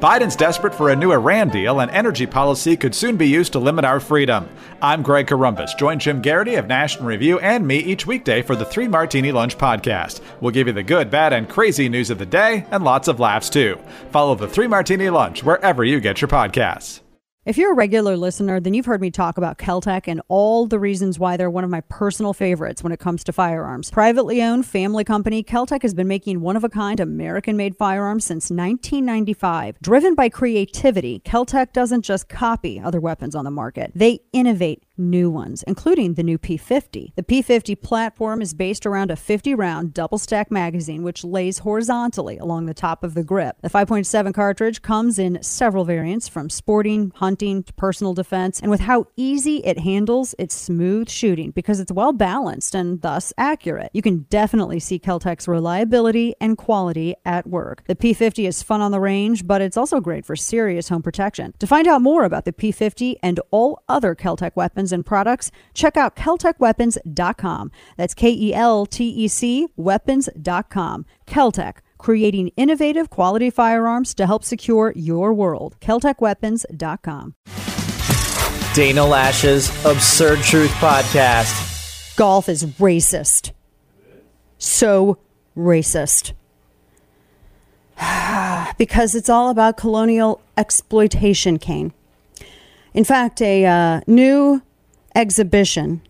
Biden's desperate for a new Iran deal, and energy policy could soon be used to limit our freedom. I'm Greg Corombos. Join Jim Geraghty of National Review and me each weekday for the Three Martini Lunch podcast. We'll give you the good, bad, and crazy news of the day, and lots of laughs too. Follow the Three Martini Lunch wherever you get your podcasts. If you're a regular listener, then you've heard me talk about Keltec and all the reasons why they're one of my personal favorites when it comes to firearms. Privately owned family company, Keltec has been making one of a kind American made firearms since 1995. Driven by creativity, Keltec doesn't just copy other weapons on the market, they innovate new ones, including the new P50. The P50 platform is based around a 50 round double stack magazine, which lays horizontally along the top of the grip. The 5.7 cartridge comes in several variants from sporting, hunting to personal defense, and with how easy it handles, it's smooth shooting because it's well balanced and thus accurate. You can definitely see Keltec's reliability and quality at work. The P50 is fun on the range, but it's also great for serious home protection. To find out more about the P50 and all other Keltec weapons and products, check out KeltecWeapons.com. That's K E L T E C weapons.com. Keltec creating innovative quality firearms to help secure your world. KeltecWeapons.com. Dana Loesch's Absurd Truth Podcast. Golf is racist. So racist. because it's all about colonial exploitation, Kane. In fact, a uh, new exhibition.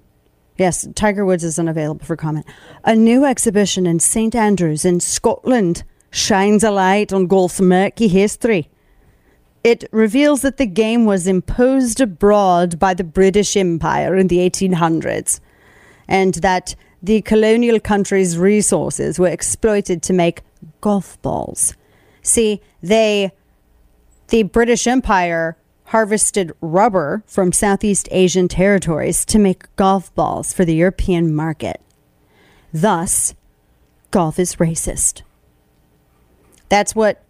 Yes, Tiger Woods isn't available for comment. A new exhibition in St Andrews in Scotland shines a light on golf's murky history. It reveals that the game was imposed abroad by the British Empire in the 1800s and that the colonial country's resources were exploited to make golf balls. See, they, the British Empire, harvested rubber from Southeast Asian territories to make golf balls for the European market. Thus, golf is racist. That's what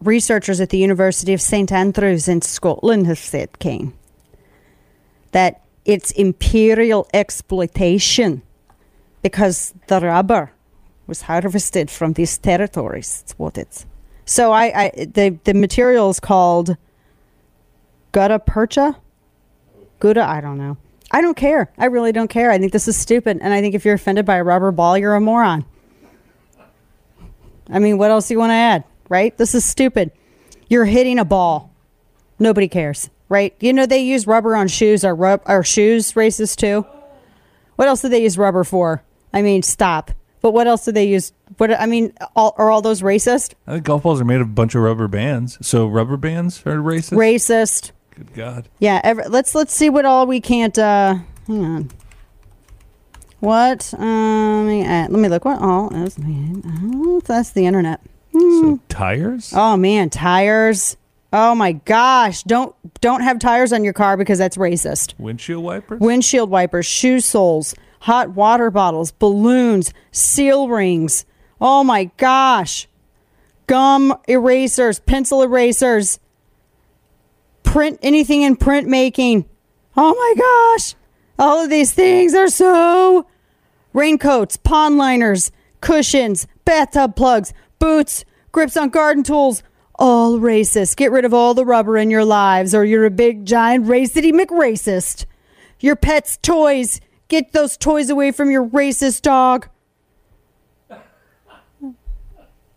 researchers at the University of St Andrews in Scotland have said, Kane. That it's imperial exploitation because the rubber was harvested from these territories. That's what it's. So I, I the the material is called gutta percha. Gutta, I don't know. I don't care. I really don't care. I think this is stupid, and I think if you're offended by a rubber ball, you're a moron. I mean, what else do you want to add, right? This is stupid. You're hitting a ball. Nobody cares, right? You know they use rubber on shoes. Are rub are shoes racist too? What else do they use rubber for? I mean, stop. But what else do they use? What I mean, all, are all those racist? I think golf balls are made of a bunch of rubber bands. So rubber bands are racist. Racist. Good God. Yeah. Ever, let's let's see what all we can't. uh Hang on. What? Um. let me look. What all is? Oh, that's the internet. So tires. Oh man, tires. Oh my gosh! Don't don't have tires on your car because that's racist. Windshield wipers. Windshield wipers, shoe soles, hot water bottles, balloons, seal rings. Oh my gosh. Gum erasers, pencil erasers, print anything in printmaking. Oh my gosh. All of these things are so raincoats, pond liners, cushions, bathtub plugs, boots, grips on garden tools. All racist. Get rid of all the rubber in your lives, or you're a big giant racity McRacist. Your pet's toys. Get those toys away from your racist dog.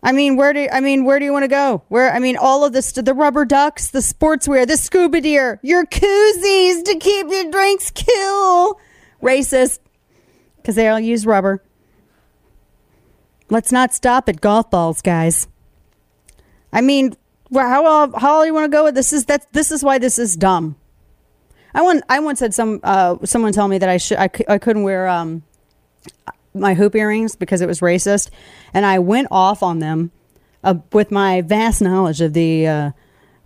I mean, where do I mean, where do you want to go? Where I mean, all of this, the rubber ducks, the sportswear, the scuba gear, your koozies to keep your drinks cool. Racist, because they all use rubber. Let's not stop at golf balls, guys. I mean, how how you want to go with this? Is that this is why this is dumb. I want I once had some uh, someone tell me that I should I, I couldn't wear um my hoop earrings because it was racist, and I went off on them uh, with my vast knowledge of the uh,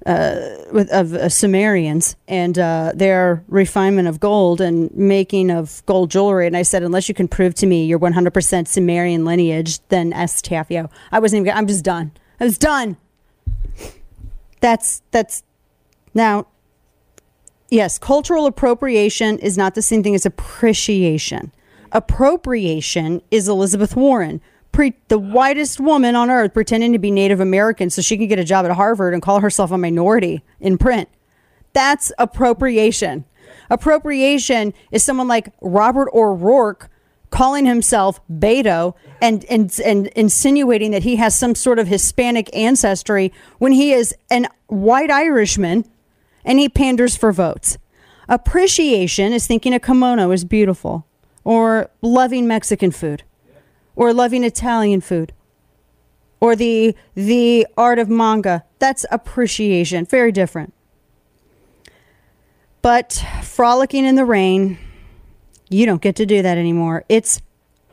uh, with, of uh, Sumerians and uh, their refinement of gold and making of gold jewelry. And I said, unless you can prove to me you're 100% Sumerian lineage, then STFO. I wasn't even. I'm just done. I was done. That's that's now. Yes, cultural appropriation is not the same thing as appreciation. Appropriation is Elizabeth Warren. pre- the whitest woman on earth pretending to be Native American so she can get a job at Harvard and call herself a minority in print. That's appropriation. Appropriation is someone like Robert O'Rourke calling himself Beto and, and, and insinuating that he has some sort of Hispanic ancestry when he is an white Irishman and he panders for votes. Appreciation is thinking a kimono is beautiful or loving Mexican food or loving Italian food or the the art of manga. That's appreciation. Very different. But frolicking in the rain, you don't get to do that anymore. It's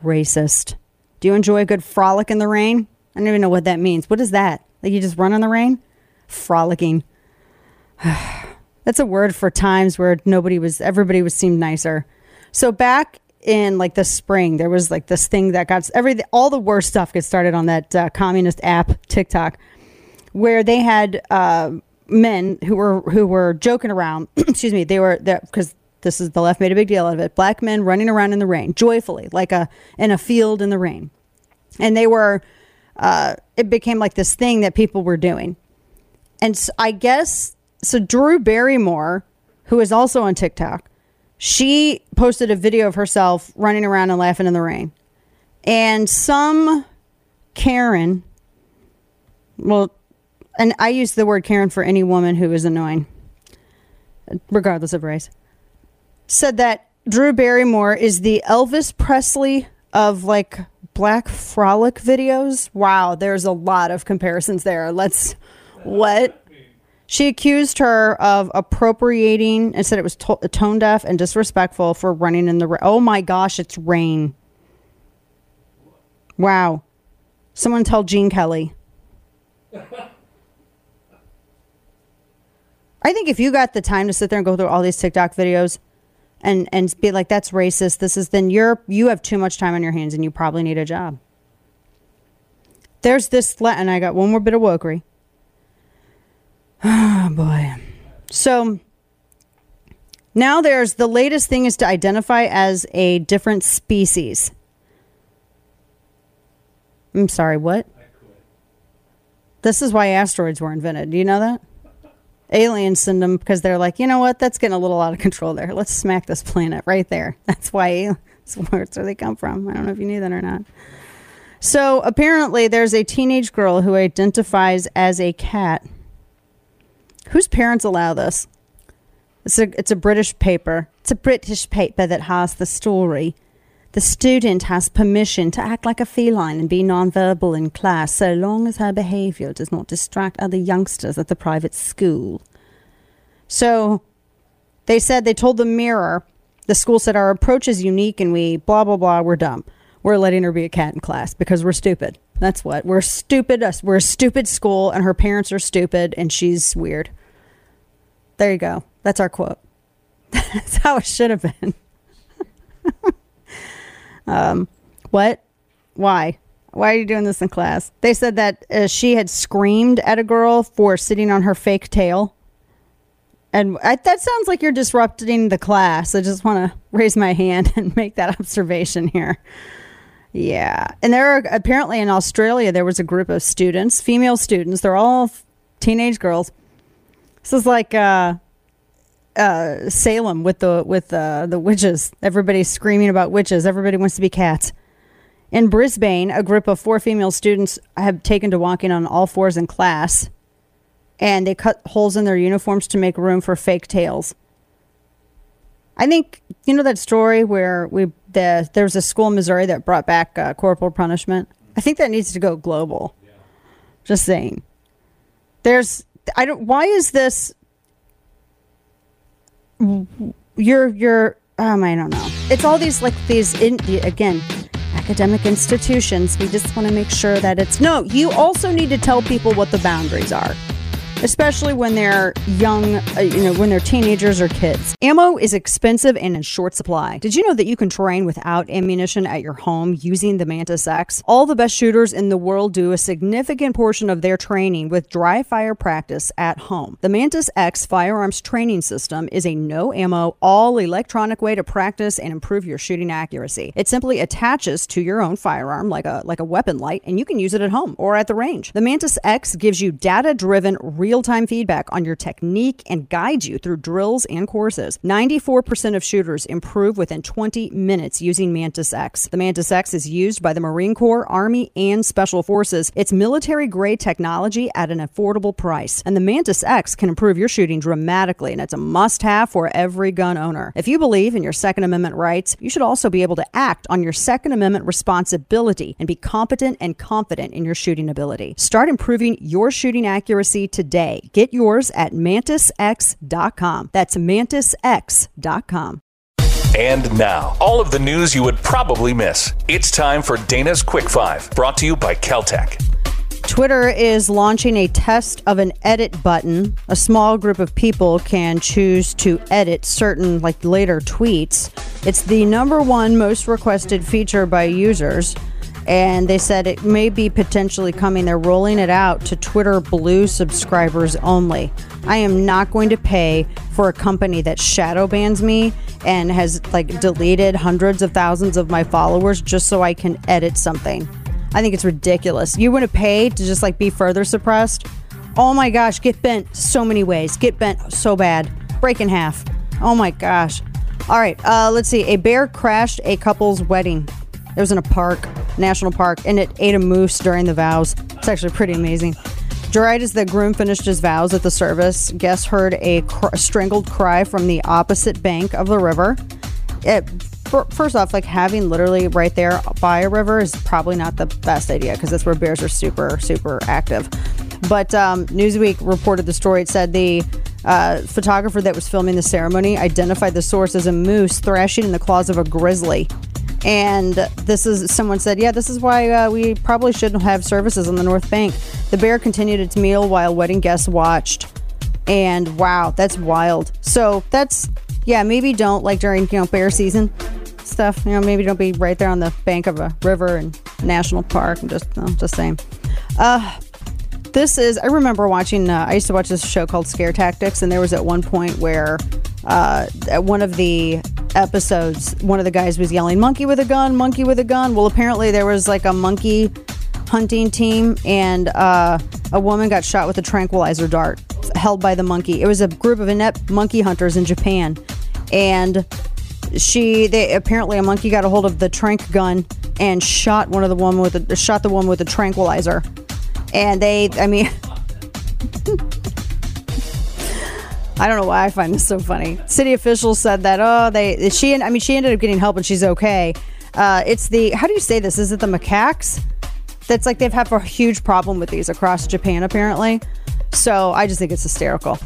racist. Do you enjoy a good frolic in the rain? I don't even know what that means. What is that? Like you just run in the rain? Frolicking. That's a word for times where nobody was, everybody was seemed nicer. So back in like the spring, there was like this thing that got every all the worst stuff gets started on that uh, communist app TikTok, where they had uh, men who were who were joking around. excuse me, they were because this is the left made a big deal out of it. Black men running around in the rain joyfully, like a in a field in the rain, and they were. Uh, it became like this thing that people were doing, and so I guess so. Drew Barrymore, who is also on TikTok, she posted a video of herself running around and laughing in the rain, and some Karen. Well, and I use the word Karen for any woman who is annoying, regardless of race, said that Drew Barrymore is the Elvis Presley of like black frolic videos. Wow, there's a lot of comparisons there. Let's what? She accused her of appropriating and said it was to- tone deaf and disrespectful for running in the rain. Oh my gosh, it's rain. Wow. Someone tell Gene Kelly. I think if you got the time to sit there and go through all these TikTok videos and and be like that's racist, this is then you're you have too much time on your hands and you probably need a job. There's this and I got one more bit of wokery. Oh boy. So now there's the latest thing is to identify as a different species. I'm sorry, what? This is why asteroids were invented. Do you know that? Aliens send them because they're like, you know what? That's getting a little out of control there. Let's smack this planet right there. That's why that's where they come from. I don't know if you knew that or not. So apparently, there's a teenage girl who identifies as a cat. Whose parents allow this? It's a, it's a British paper. It's a British paper that has the story. The student has permission to act like a feline and be nonverbal in class so long as her behavior does not distract other youngsters at the private school. So they said they told the mirror, the school said our approach is unique and we blah, blah, blah, we're dumb. We're letting her be a cat in class because we're stupid. That's what. We're stupid. We're a stupid school and her parents are stupid and she's weird. There you go. That's our quote. That's how it should have been. um, what? Why? Why are you doing this in class? They said that uh, she had screamed at a girl for sitting on her fake tail. And I, that sounds like you're disrupting the class. I just want to raise my hand and make that observation here. Yeah. And there are apparently in Australia, there was a group of students, female students. They're all teenage girls. This is like uh, uh, Salem with the with uh, the witches. Everybody's screaming about witches. Everybody wants to be cats. In Brisbane, a group of four female students have taken to walking on all fours in class, and they cut holes in their uniforms to make room for fake tails. I think you know that story where we the there was a school in Missouri that brought back uh, corporal punishment. I think that needs to go global. Just saying. There's I don't. Why is this? You're you're. Um, I don't know. It's all these like these in again academic institutions. We just want to make sure that it's no. You also need to tell people what the boundaries are. Especially when they're young, uh, you know, when they're teenagers or kids. Ammo is expensive and in short supply. Did you know that you can train without ammunition at your home using the Mantis X? All the best shooters in the world do a significant portion of their training with dry fire practice at home. The Mantis X firearms training system is a no ammo, all electronic way to practice and improve your shooting accuracy. It simply attaches to your own firearm like a like a weapon light and you can use it at home or at the range. The Mantis X gives you data-driven real time feedback on your technique and guides you through drills and courses. 94% of shooters improve within 20 minutes using Mantis X. The Mantis X is used by the Marine Corps, Army, and Special Forces. It's military grade technology at an affordable price. And the Mantis X can improve your shooting dramatically, and it's a must have for every gun owner. If you believe in your Second Amendment rights, you should also be able to act on your Second Amendment responsibility and be competent and confident in your shooting ability. Start improving your shooting accuracy today. Get yours at mantisx.com. That's mantisx.com. And now, all of the news you would probably miss. It's time for Dana's Quick Five, brought to you by Keltec. Twitter is launching a test of an edit button. A small group of people can choose to edit certain, like later tweets. It's the number one most requested feature by users and they said it may be potentially coming. They're rolling it out to Twitter Blue subscribers only. I am not going to pay for a company that shadow bans me and has like deleted hundreds of thousands of my followers just so I can edit something. I think it's ridiculous. You want to pay to just like be further suppressed? Oh my gosh, get bent so many ways. Get bent so bad. Break in half. Oh my gosh. All right, uh, let's see. A bear crashed a couple's wedding. It was in a park, national park, and it ate a moose during the vows. It's actually pretty amazing. Right as the groom finished his vows at the service, guests heard a, cr- a strangled cry from the opposite bank of the river. It, first off, like having literally right there by a river is probably not the best idea because that's where bears are super, super active. But um, Newsweek reported the story. It said the uh, photographer that was filming the ceremony identified the source as a moose thrashing in the claws of a grizzly. And this is someone said, yeah, this is why uh, we probably shouldn't have services on the North Bank. The bear continued its meal while wedding guests watched. And wow, that's wild. So that's yeah, maybe don't like during you know bear season stuff. You know, maybe don't be right there on the bank of a river and national park. And just no, just saying. Uh, this is I remember watching. Uh, I used to watch this show called Scare Tactics, and there was at one point where uh, at one of the episodes, one of the guys was yelling, Monkey with a gun, monkey with a gun. Well, apparently there was like a monkey hunting team, and uh, a woman got shot with a tranquilizer dart held by the monkey. It was a group of inept monkey hunters in Japan. And she, they apparently a monkey got a hold of the trank gun and shot one of the woman with a, shot the woman with a tranquilizer. And they, I mean, I don't know why I find this so funny. City officials said that oh they she I mean she ended up getting help and she's okay. Uh, it's the how do you say this? Is it the macaques? That's like they've had a huge problem with these across Japan apparently. So I just think it's hysterical.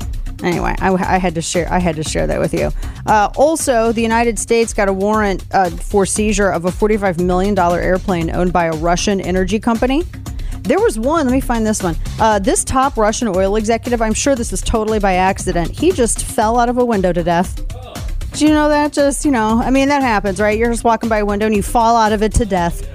Anyway, I, I had to share. I had to share that with you. Uh, also, the United States got a warrant uh, for seizure of a forty-five million dollar airplane owned by a Russian energy company. There was one, let me find this one. Uh, this top Russian oil executive, I'm sure this is totally by accident. He just fell out of a window to death. Do you know that? Just, you know, I mean, that happens, right? You're just walking by a window and you fall out of it to death.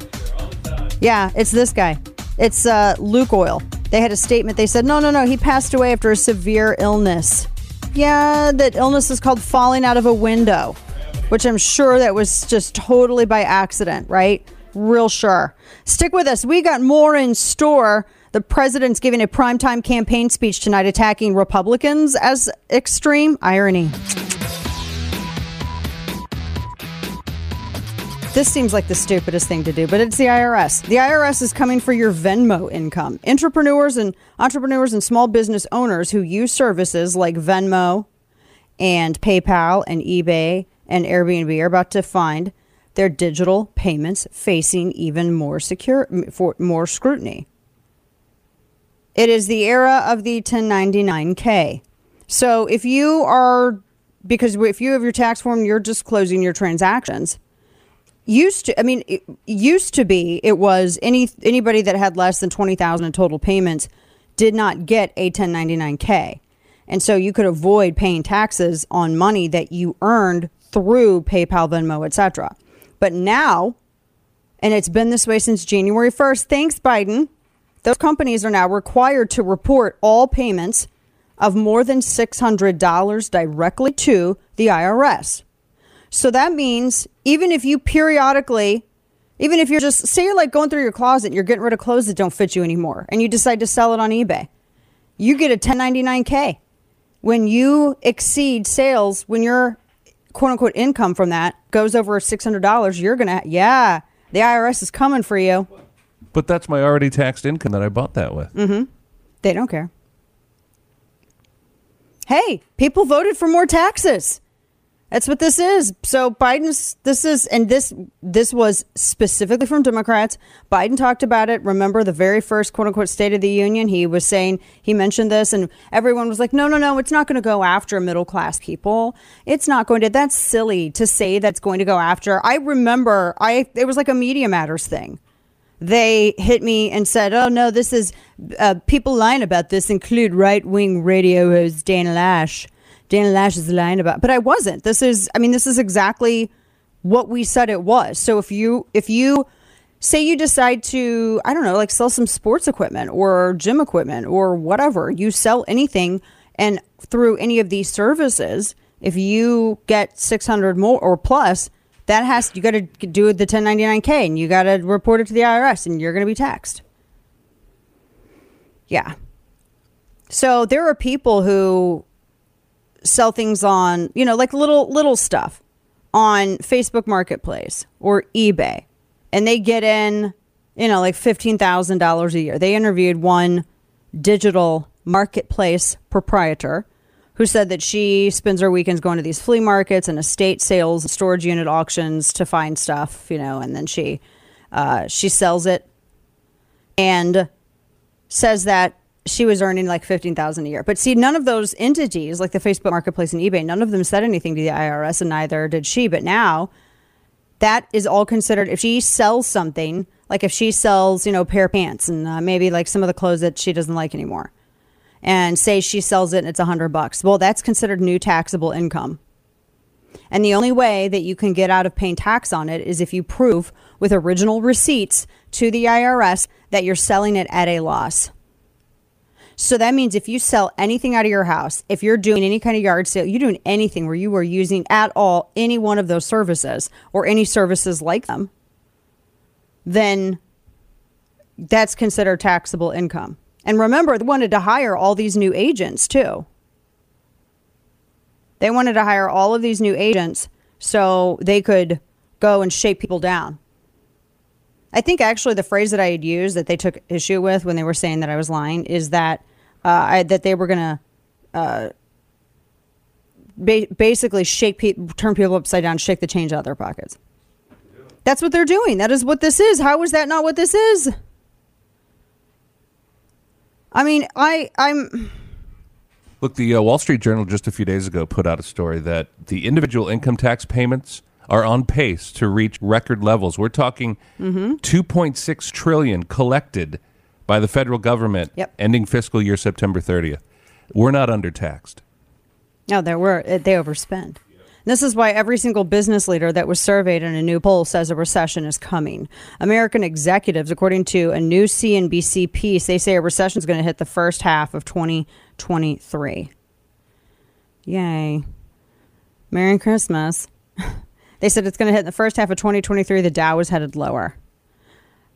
Yeah, it's this guy. It's uh, Lukoil. They had a statement. They said, no, no, no, he passed away after a severe illness. Yeah, that illness is called falling out of a window, which I'm sure that was just totally by accident, right? Real sure. Stick with us. We got more in store. The president's giving a primetime campaign speech tonight attacking Republicans as extreme irony. This seems like the stupidest thing to do, but it's the IRS. The IRS is coming for your Venmo income. Entrepreneurs and entrepreneurs and small business owners who use services like Venmo and PayPal and eBay and Airbnb are about to find their digital payments facing even more secure for more scrutiny. It is the era of the 1099K. So if you are because if you have your tax form, you're disclosing your transactions. Used to, I mean, used to be it was any anybody that had less than twenty thousand in total payments did not get a 1099K. And so you could avoid paying taxes on money that you earned through PayPal, Venmo, etc. But now, and it's been this way since January 1st, thanks Biden, those companies are now required to report all payments of more than $600 directly to the IRS. So that means even if you periodically, even if you're just, say you're like going through your closet, you're getting rid of clothes that don't fit you anymore, and you decide to sell it on eBay, you get a 1099K. When you exceed sales, when your quote unquote income from that goes over $600, you're going to, yeah, the IRS is coming for you. But that's my already taxed income that I bought that with. Mm-hmm. They don't care. Hey, people voted for more taxes. That's what this is. So Biden's this is and this this was specifically from Democrats. Biden talked about it. Remember the very first quote unquote State of the Union? He was saying he mentioned this and everyone was like, No, no, no, it's not going to go after middle class people. It's not going to that's silly to say that's going to go after. I remember I it was like a media matters thing they hit me and said, "Oh no, this is uh, people lying about this include right wing radio host Dana Loesch. Dana Loesch is lying about." But I wasn't. This is, I mean, this is exactly what we said it was. So if you if you say you decide to, I don't know, like sell some sports equipment or gym equipment or whatever, you sell anything, and through any of these services, if you get six hundred more or plus that has you got to do the 1099k and you got to report it to the IRS and you're going to be taxed. Yeah. So there are people who sell things on, you know, like little little stuff on Facebook Marketplace or eBay and they get in, you know, like $15,000 a year. They interviewed one digital marketplace proprietor who said that she spends her weekends going to these flea markets and estate sales, storage unit auctions to find stuff, you know, and then she uh, she sells it and says that she was earning like fifteen thousand a year. But see, none of those entities, like the Facebook Marketplace and eBay, none of them said anything to the IRS, and neither did she. But now, that is all considered. If she sells something, like if she sells, you know, a pair of pants and uh, maybe like some of the clothes that she doesn't like anymore, and say she sells it and it's a hundred bucks. Well, that's considered new taxable income. And the only way that you can get out of paying tax on it is if you prove with original receipts to the IRS that you're selling it at a loss. So that means if you sell anything out of your house, if you're doing any kind of yard sale, you're doing anything where you are using at all any one of those services or any services like them, then that's considered taxable income. And remember, they wanted to hire all these new agents too. They wanted to hire all of these new agents so they could go and shake people down. I think actually the phrase that I had used that they took issue with when they were saying that I was lying is that uh, I, that they were going to uh, ba- basically shake pe- turn people upside down, shake the change out of their pockets. That's what they're doing. That is what this is. How is that not what this is? I mean, I I'm Look, the uh, Wall Street Journal just a few days ago put out a story that the individual income tax payments are on pace to reach record levels. We're talking Mm-hmm. 2.6 trillion collected by the federal government Yep. ending fiscal year September 30th. We're not undertaxed. no, there were they overspend. This is why every single business leader that was surveyed in a new poll says a recession is coming. American executives, according to a new CNBC piece, they say a recession is going to hit the first half of 2023. Yay. Merry Christmas. they said it's going to hit in the first half of 2023. The Dow is headed lower.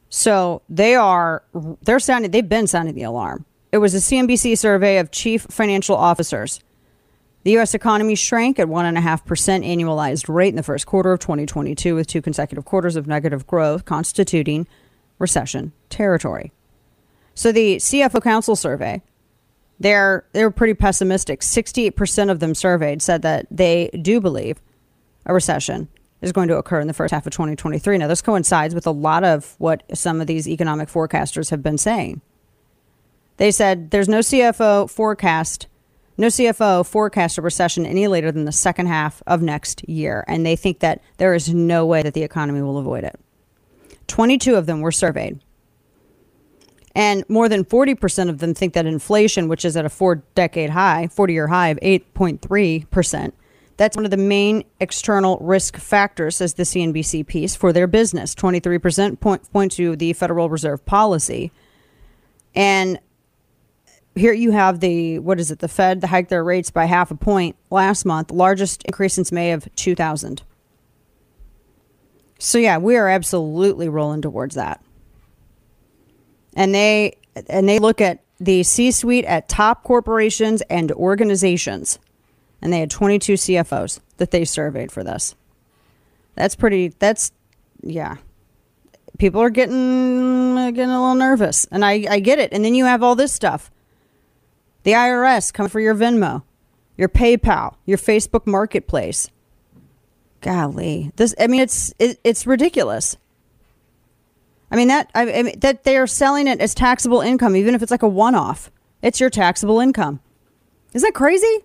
So they are, they're sounding, they've been sounding the alarm. It was a CNBC survey of chief financial officers. The U.S. economy shrank at 1.5% annualized rate in the first quarter of 2022, with two consecutive quarters of negative growth, constituting recession territory. So the CFO Council survey, they're they're pretty pessimistic. 68% of them surveyed said that they do believe a recession is going to occur in the first half of 2023. Now, this coincides with a lot of what some of these economic forecasters have been saying. They said there's no CFO forecast, no CFO forecast a recession any later than the second half of next year. And they think that there is no way that the economy will avoid it. 22 of them were surveyed. And more than 40% of them think that inflation, which is at a four decade high, 40 year high of 8.3%, that's one of the main external risk factors, says the CNBC piece, for their business. 23% point, point to the Federal Reserve policy. And here you have the, what is it, the Fed, the hiked their rates by half a point last month, largest increase since May of 2000. So, yeah, we are absolutely rolling towards that. And they, and they look at the C suite at top corporations and organizations and they had 22 CFOs that they surveyed for this. That's pretty. That's yeah. People are getting getting a little nervous, and I I get it. And then you have all this stuff. The IRS come for your Venmo, your PayPal, your Facebook Marketplace. Golly, this I mean it's it, it's ridiculous. I mean that I, I mean that they are selling it as taxable income, even if it's like a one-off. It's your taxable income. Isn't that crazy?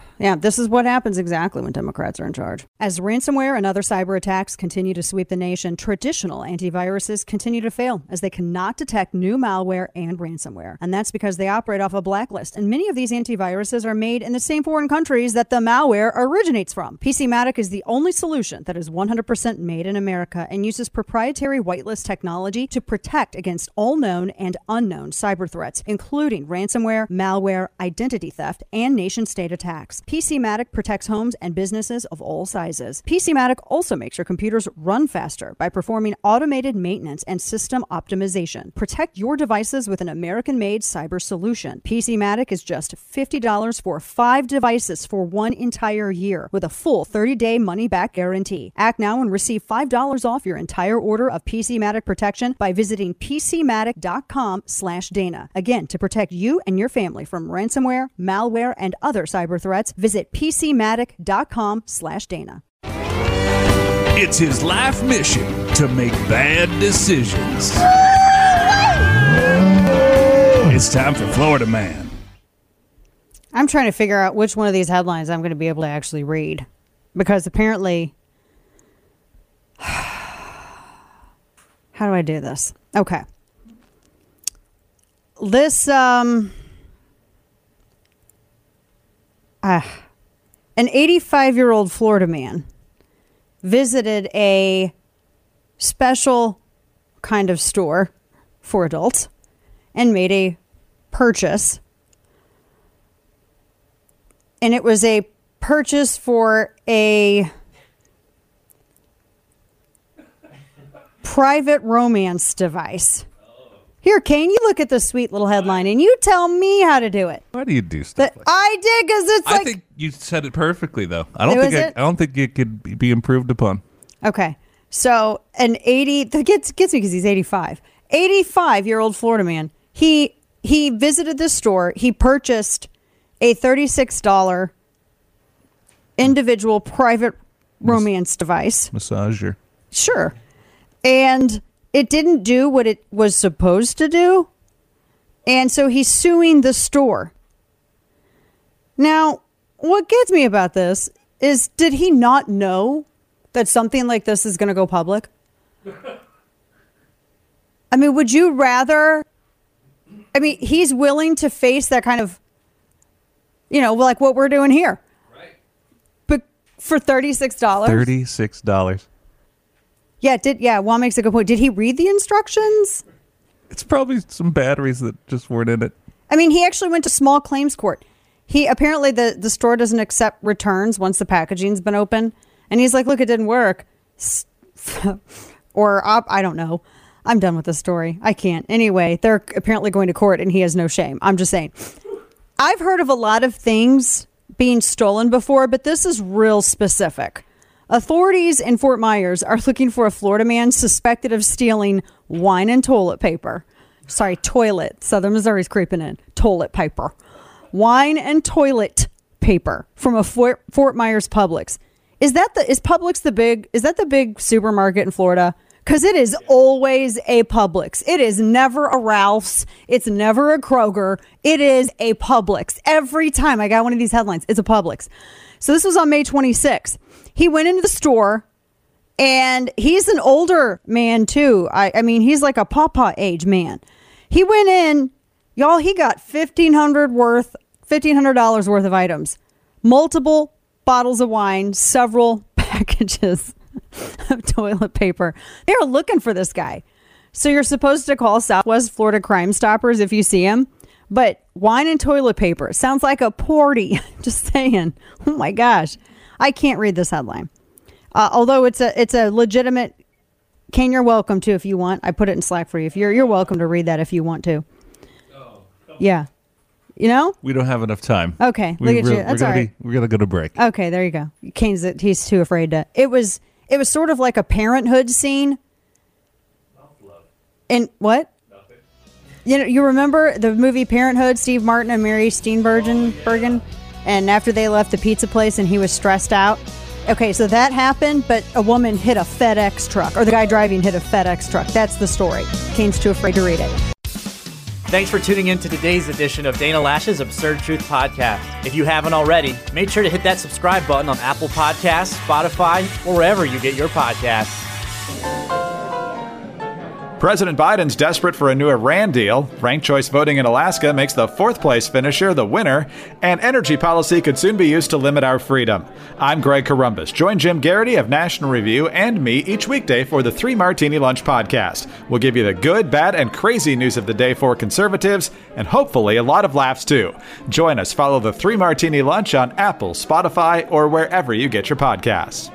Yeah, this is what happens exactly when Democrats are in charge. As ransomware and other cyber attacks continue to sweep the nation, traditional antiviruses continue to fail as they cannot detect new malware and ransomware. And that's because they operate off a blacklist. And many of these antiviruses are made in the same foreign countries that the malware originates from. PCmatic is the only solution that is 100% made in America and uses proprietary whitelist technology to protect against all known and unknown cyber threats, including ransomware, malware, identity theft, and nation state attacks. PCmatic protects homes and businesses of all sizes. PCmatic also makes your computers run faster by performing automated maintenance and system optimization. Protect your devices with an American-made cyber solution. PCmatic is just $50 for 5 devices for one entire year with a full 30-day money-back guarantee. Act now and receive $5 off your entire order of PCmatic protection by visiting pcmatic.com/dana. Again, to protect you and your family from ransomware, malware, and other cyber threats, Visit pcmatic.com slash Dana. It's his life mission to make bad decisions. It's time for Florida Man. I'm trying to figure out which one of these headlines I'm going to be able to actually read because apparently. How do I do this? Okay. This, um, uh, an 85 year old Florida man visited a special kind of store for adults and made a purchase. And it was a purchase for a private romance device. Here, Kane, you look at the sweet little headline and you tell me how to do it. Why do you do stuff But like I did because it's I like think you said it perfectly, though. I don't Was think I, it? I don't think it could be- improved upon. Okay. So an 80 that gets gets me because he's 85. 85 year old Florida man. He he visited the store. He purchased a $36 individual private romance device. Massager. Sure. And it didn't do what it was supposed to do. And so he's suing the store. Now, what gets me about this is did he not know that something like this is going to go public? I mean, would you rather? I mean, he's willing to face that kind of, you know, like what we're doing here. Right. But for $36? Thirty-six dollars. Yeah, did yeah, Juan makes a good point. Did he read the instructions? It's probably some batteries that just weren't in it. I mean, he actually went to small claims court. He apparently the the store doesn't accept returns once the packaging's been open, and he's like, "Look, it didn't work," or op- I don't know. I'm done with the story. I can't. Anyway, they're apparently going to court, and he has no shame. I'm just saying. I've heard of a lot of things being stolen before, but this is real specific. Authorities in Fort Myers are looking for a Florida man suspected of stealing wine and toilet paper. Sorry, toilet. Southern Missouri's creeping in. Toilet paper. Wine and toilet paper from a Fort, Fort Myers Publix. Is that the is Publix the big is that the big supermarket in Florida? Cuz it is always a Publix. It is never a Ralph's. It's never a Kroger. It is a Publix. Every time I got one of these headlines, it's a Publix. So this was on May 26th. He went into the store And he's an older man too. I, I mean, he's like a papa age man. He went in, y'all. He got fifteen hundred worth, fifteen hundred dollars worth of items, multiple bottles of wine, several packages of toilet paper. They're looking for this guy. So you're supposed to call Southwest Florida Crime Stoppers if you see him. But wine and toilet paper sounds like a party. Just saying. Oh my gosh, I can't read this headline. Uh, although it's a it's a legitimate. Kane, you're welcome to if you want. I put it in Slack for you. If you're you're welcome to read that if you want to. Yeah, you know. We don't have enough time. Okay, We look at really- you. That's we're all gonna right. Be, we're gonna go to break. Okay, there you go. Kane's he's too afraid to. It was it was sort of like a parenthood scene. And what? You know, you remember the movie Parenthood? Steve Martin and Mary Steenburgen, Bergen, and after they left the pizza place, and he was stressed out. Okay, so that happened, but a woman hit a FedEx truck, or the guy driving hit a FedEx truck. That's the story. Kane's too afraid to read it. Thanks for tuning in to today's edition of Dana Loesch's Absurd Truth Podcast. If you haven't already, make sure to hit that subscribe button on Apple Podcasts, Spotify, or wherever you get your podcasts. President Biden's desperate for a new Iran deal. Ranked choice voting in Alaska makes the fourth place finisher the winner. And energy policy could soon be used to limit our freedom. I'm Greg Corombos. Join Jim Geraghty of National Review and me each weekday for the Three Martini Lunch podcast. We'll give you the good, bad, and crazy news of the day for conservatives, and hopefully a lot of laughs too. Join us. Follow the Three Martini Lunch on Apple, Spotify, or wherever you get your podcasts.